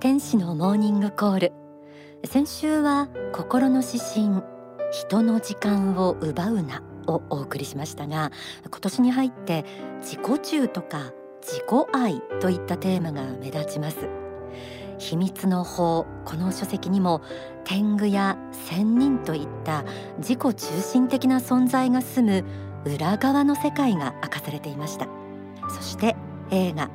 天使のモーニングコール。先週は心の指針人の時間を奪うなをお送りしましたが今年に入って自己中とか自己愛といったテーマが目立ちます。秘密の法この書籍にも天狗や仙人といった自己中心的な存在が住む裏側の世界が明かされていました。そして映画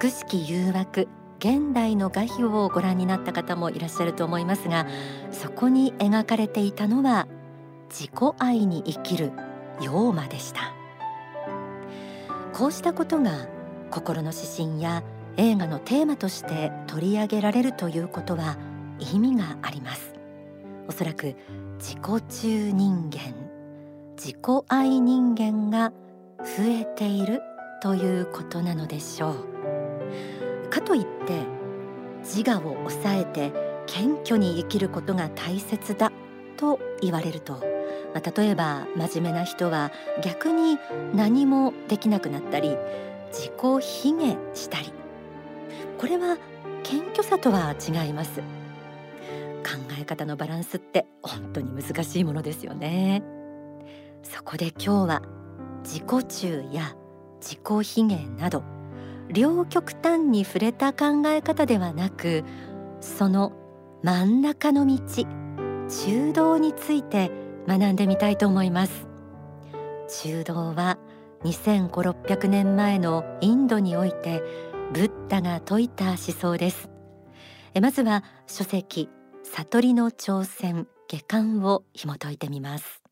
美しき誘惑現代の画碑をご覧になった方もいらっしゃると思いますがそこに描かれていたのは自己愛に生きる妖魔でした。こうしたことが心の指針や映画のテーマとして取り上げられるということは意味があります。おそらく自己中人間自己愛人間が増えているということなのでしょう。かといって自我を抑えて謙虚に生きることが大切だと言われると。まあ、例えば真面目な人は逆に何もできなくなったり自己卑下したり。これは謙虚さとは違います。考え方のバランスって本当に難しいものですよね。そこで今日は自己中や自己卑下など両極端に触れた考え方ではなくその真ん中の道中道について学んでみたいと思います。中道は2500年前のインドにおいてブッダが説いた思想です。まずは書籍悟りの挑戦下巻を紐解いてみます。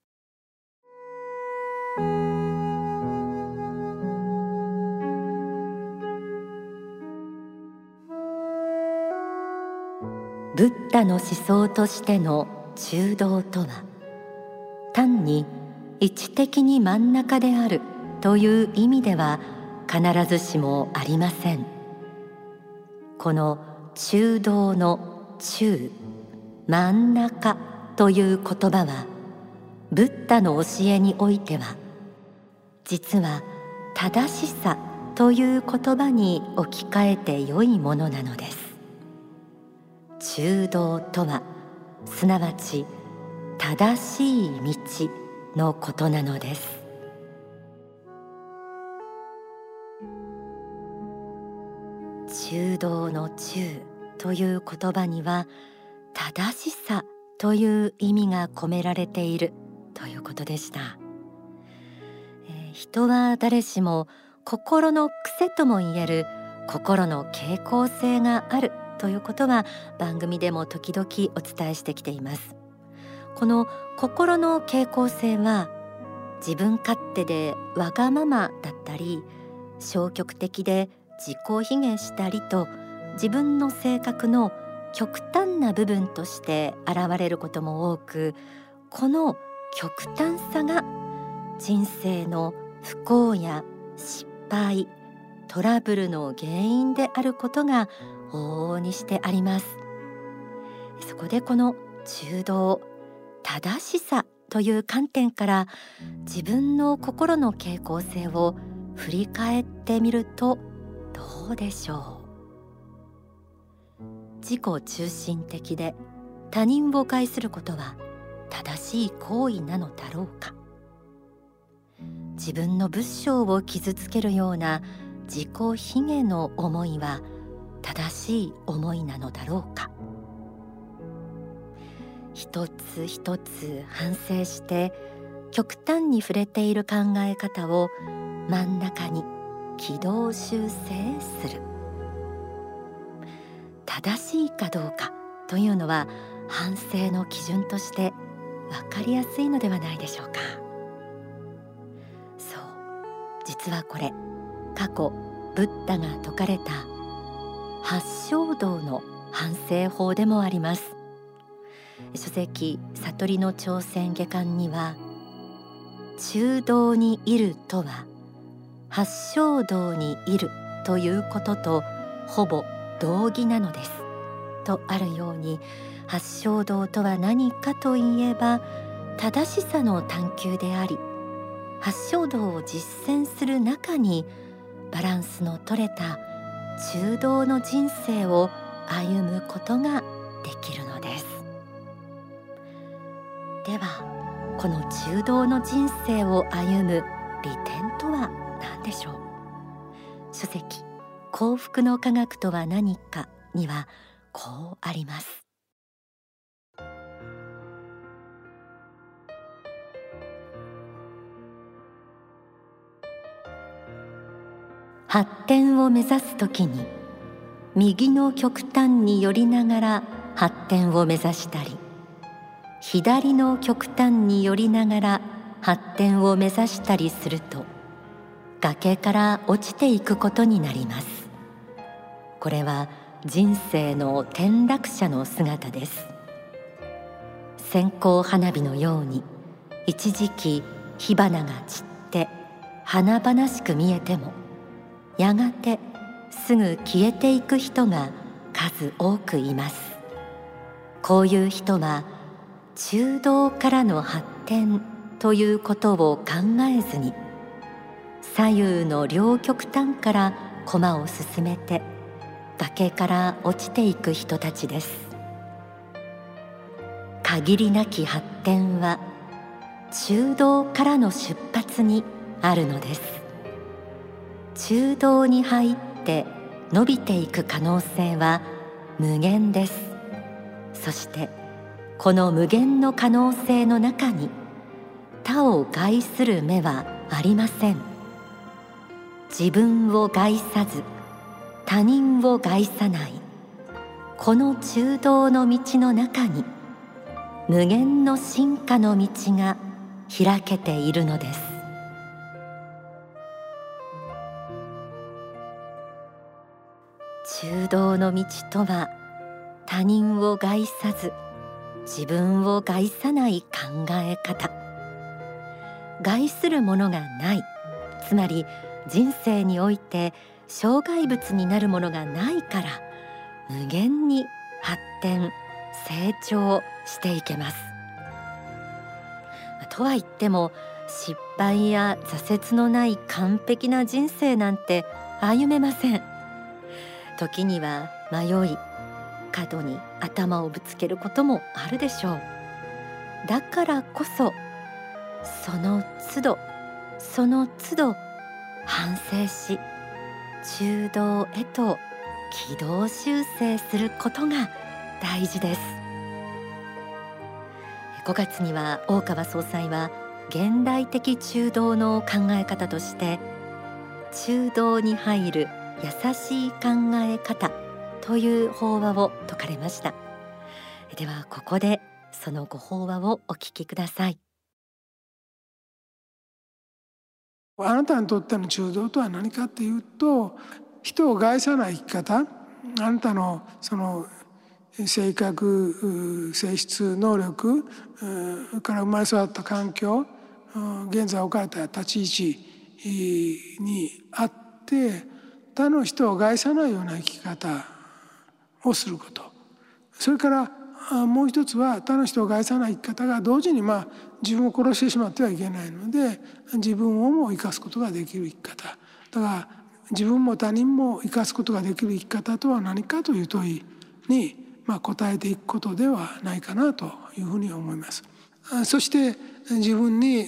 ブッダの思想としての中道とは単に位置的に真ん中であるという意味では必ずしもありません。この中道の中真ん中という言葉はブッダの教えにおいては実は正しさという言葉に置き換えて良いものなのです。中道とはすなわち正しい道のことなのです。中道の中という言葉には正しさという意味が込められているということでした、えー、人は誰しも心の癖とも言える心の傾向性があるということは番組でも時々お伝えしてきています。この心の傾向性は自分勝手でわがままだったり消極的で自己卑下したりと自分の性格の極端な部分として現れることも多くこの極端さが人生の不幸や失敗トラブルの原因であることが往々にしてあります。そこでこの中道正しさという観点から自分の心の傾向性を振り返ってみるとどうでしょう。自己中心的で他人を害することは正しい行為なのだろうか。自分の仏性を傷つけるような自己卑下の思いは正しい思いなのだろうか。一つ一つ反省して極端に触れている考え方を真ん中に軌道修正する。正しいかどうかというのは反省の基準として分かりやすいのではないでしょうか。そう実はこれ過去ブッダが説かれた八正道の反省法でもあります。書籍悟りの挑戦下巻には中道にいるとは八正道にいるということとほぼ同義なのです。とあるように八正道とは何かといえば正しさの探求であり八正道を実践する中にバランスの取れた中道の人生を歩むことができるのです。ではこの中道の人生を歩む利点とは何でしょう？書籍幸福の科学とは何かにはこうあります。発展を目指すときに右の極端に寄りながら発展を目指したり左の極端に寄りながら発展を目指したりすると崖から落ちていくことになります。これは人生の転落者の姿です。線香花火のように一時期火花が散って華々しく見えてもやがてすぐ消えていく人が数多くいます。こういう人は中道からの発展ということを考えずに左右の両極端から駒を進めて崖から落ちていく人たちです。限りなき発展は中道からの出発にあるのです。中道に入って伸びていく可能性は無限です。そしてこの無限の可能性の中に他を害する目はありません。自分を害さず他人を害さない。この中道の道の中に無限の進化の道が開けているのです。中道の道とは他人を害さず自分を害さない考え方。害するものがない。つまり人生において障害物になるものがないから無限に発展成長していけます。とは言っても失敗や挫折のない完璧な人生なんて歩めません。時には迷い角に頭をぶつけることもあるでしょう。だからこそその都度その都度反省し中道へと軌道修正することが大事です。5月には大川総裁は現代的中道の考え方として中道に入る優しい考え方という法話を説かれました。ではここでそのご法話をお聞きください。あなたにとっての中道とは何かっていうと人を害さない生き方あなたのその性格性質能力から生まれ育った環境現在置かれた立ち位置にあって他の人を害さないような生き方をすることそれからもう一つは他の人を害さない生き方が同時にまあ自分を殺してしまってはいけないので自分をも生かすことができる生き方だから自分も他人も生かすことができる生き方とは何かという問いにまあ答えていくことではないかなというふうに思います。そして自分に、えー、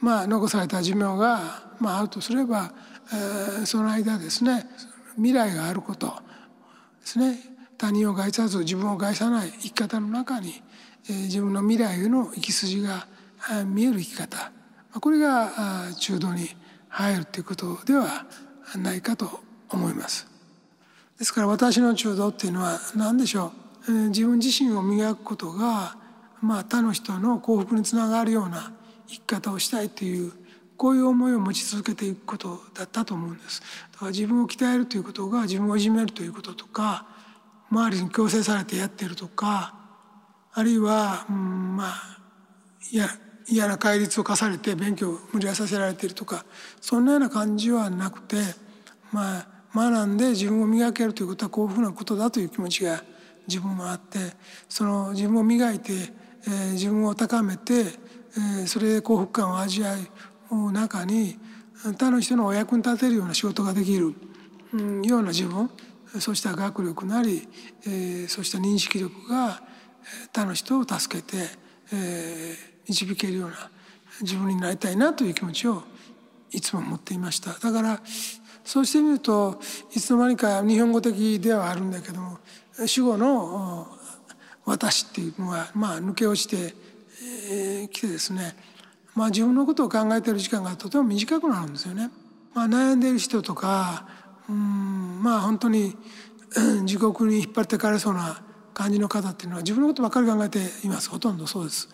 まあ残された寿命が、まあ、あるとすればその間ですね未来があることですね。他人を害さず自分を害さない生き方の中に自分の未来への生き筋が見える生き方。これが中道に入るということではないかと思います。ですから私の中道っていうのは何でしょう？自分自身を磨くことが、まあ、他の人の幸福につながるような生き方をしたいというこういう思いを持ち続けていくことだったと思うんです。だから自分を鍛えるということが自分をいじめるということとか周りに強制されてやってるとかあるいは、うん、まあ嫌な戒律を課されて勉強を無理やさせられているとかそんなような感じはなくてまあ学んで自分を磨けるということは幸福なことだという気持ちが自分もあってその自分を磨いて、えー、自分を高めて、えー、それで幸福感を味わい中に他の人のお役に立てるような仕事ができる。ような自分そうした学力なり、えー、そうした認識力が他の人を助けて、えー、導けるような自分になりたいなという気持ちをいつも持っていました。だからそうしてみるといつの間にか日本語的ではあるんだけども主語の「私」っていうのがまあ抜け落ちてき、えー、てですねまあ自分のことを考えている時間がとても短くなるんですよね。まあ、悩んでいる人とかうんまあ本当に地獄に引っ張ってかれそうな感じの方っていうのは自分のことばっかり考えていますほとんどそうです。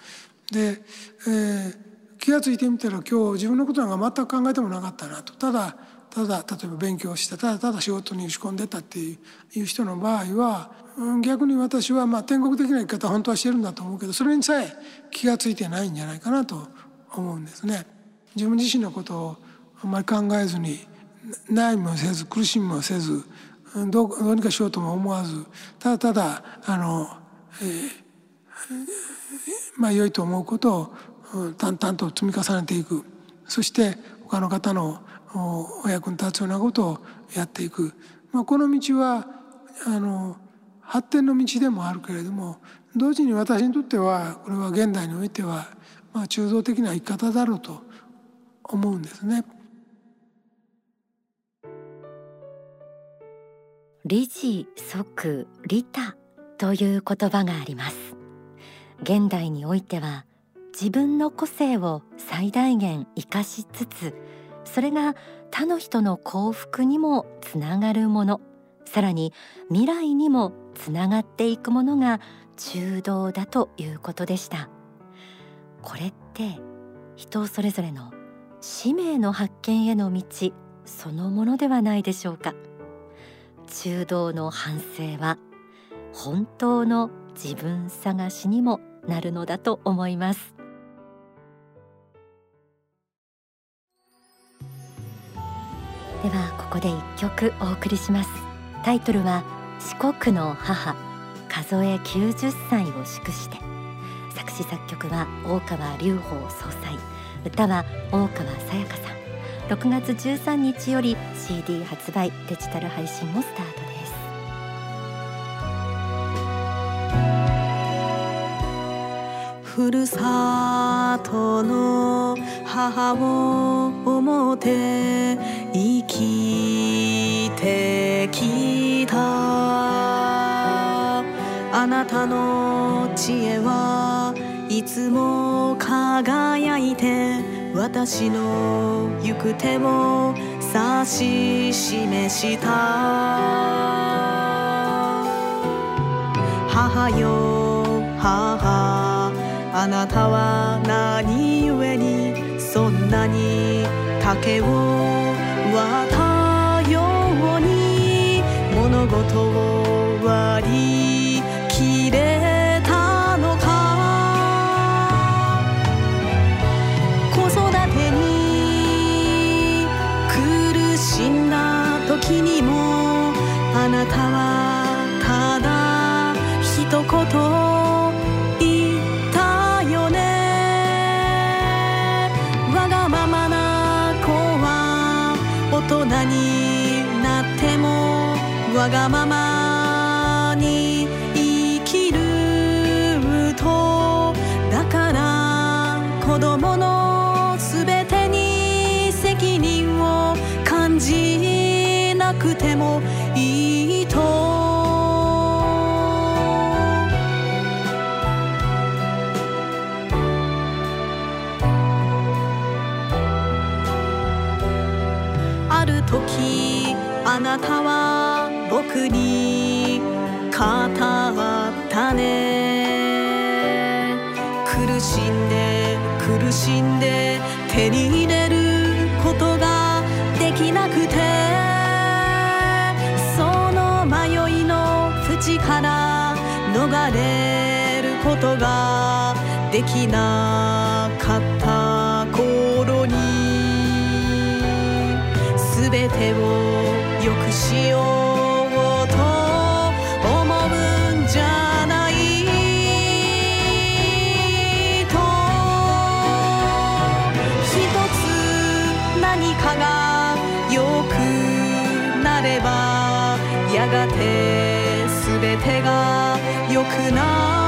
で、えー、気が付いてみたら今日自分のことなんか全く考えてもなかったなとただただ例えば勉強してただただ仕事に打ち込んでたっていう人の場合は逆に私はまあ天国的な生き方本当はしてるんだと思うけどそれにさえ気が付いてないんじゃないかなと思うんですね。自分自身のことをあまり考えずに悩みもせず苦しみもせずどうにかしようとも思わずただただあの、えー、まあ良いと思うことを淡々と積み重ねていくそして他の方のお役に立つようなことをやっていく、まあ、この道はあの発展の道でもあるけれども同時に私にとってはこれは現代においては、まあ、中道的な生き方だろうと思うんですね。理事即利他という言葉があります。現代においては自分の個性を最大限生かしつつそれが他の人の幸福にもつながるもの。さらに未来にもつながっていくものが中道だということでした。これって人それぞれの使命の発見への道そのものではないでしょうか。中道の反省は本当の自分探しにもなるのだと思います。ではここで一曲お送りします。タイトルは四国の母数え90歳を祝して。作詞作曲は大川隆法総裁。歌は大川さやかさん。6月13日より CD 発売。デジタル配信もスタートです。ふるさとの母を思って生きてきた。なたの知恵はいつも輝いて私の行く手を指し示した。母よ母あなたは何故にそんなに竹を割ったように物事を時にもあなたはただ一言言ったよね。わがままな子は大人になってもわがままに生きると。だから子供のくてもいいと。ある時あなたは僕に語ったね。苦しんで苦しんで手に入れるから逃れることができなかった頃に全てをよくしよう。全てが良くな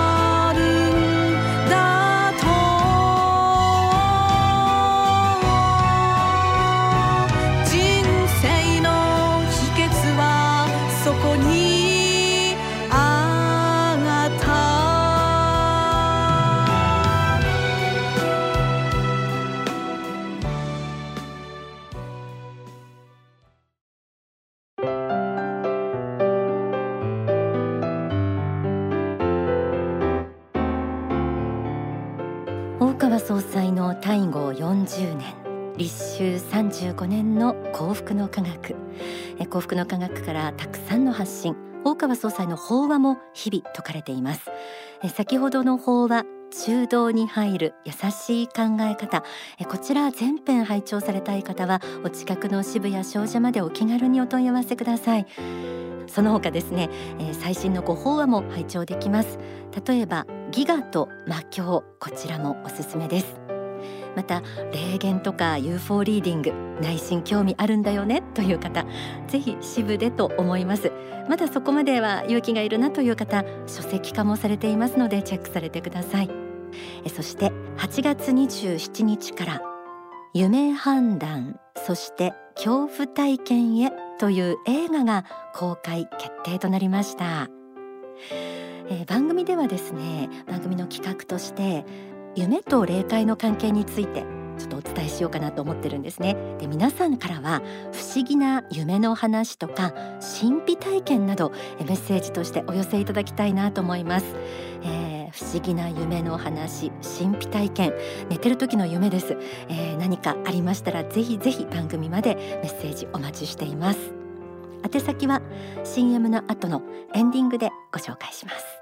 大川総裁の大号40年立秋35年の幸福の科学。え幸福の科学からたくさんの発信。大川総裁の法話も日々説かれています。え先ほどの法話中道に入る優しい考え方。えこちら全編拝聴されたい方はお近くの渋谷商社までお気軽にお問い合わせください。その他ですね、えー最新のご法話も拝聴できます。例えばギガと魔教こちらもおすすめです。また霊言とか UFO リーディング内心興味あるんだよねという方ぜひ支部でと思います。まだそこまでは勇気がいるなという方書籍化もされていますのでチェックされてください。えそして8月27日から夢判断そして恐怖体験へという映画が公開決定となりました、えー番組ではですね番組の企画として夢と霊界の関係についてちょっとお伝えしようかなと思ってるんですね。で皆さんからは不思議な夢の話とか神秘体験などえメッセージとしてお寄せいただきたいなと思います、えー不思議な夢の話神秘体験寝てる時の夢です、えー何かありましたらぜひぜひ番組までメッセージお待ちしています。宛先は CM の後のエンディングでご紹介します。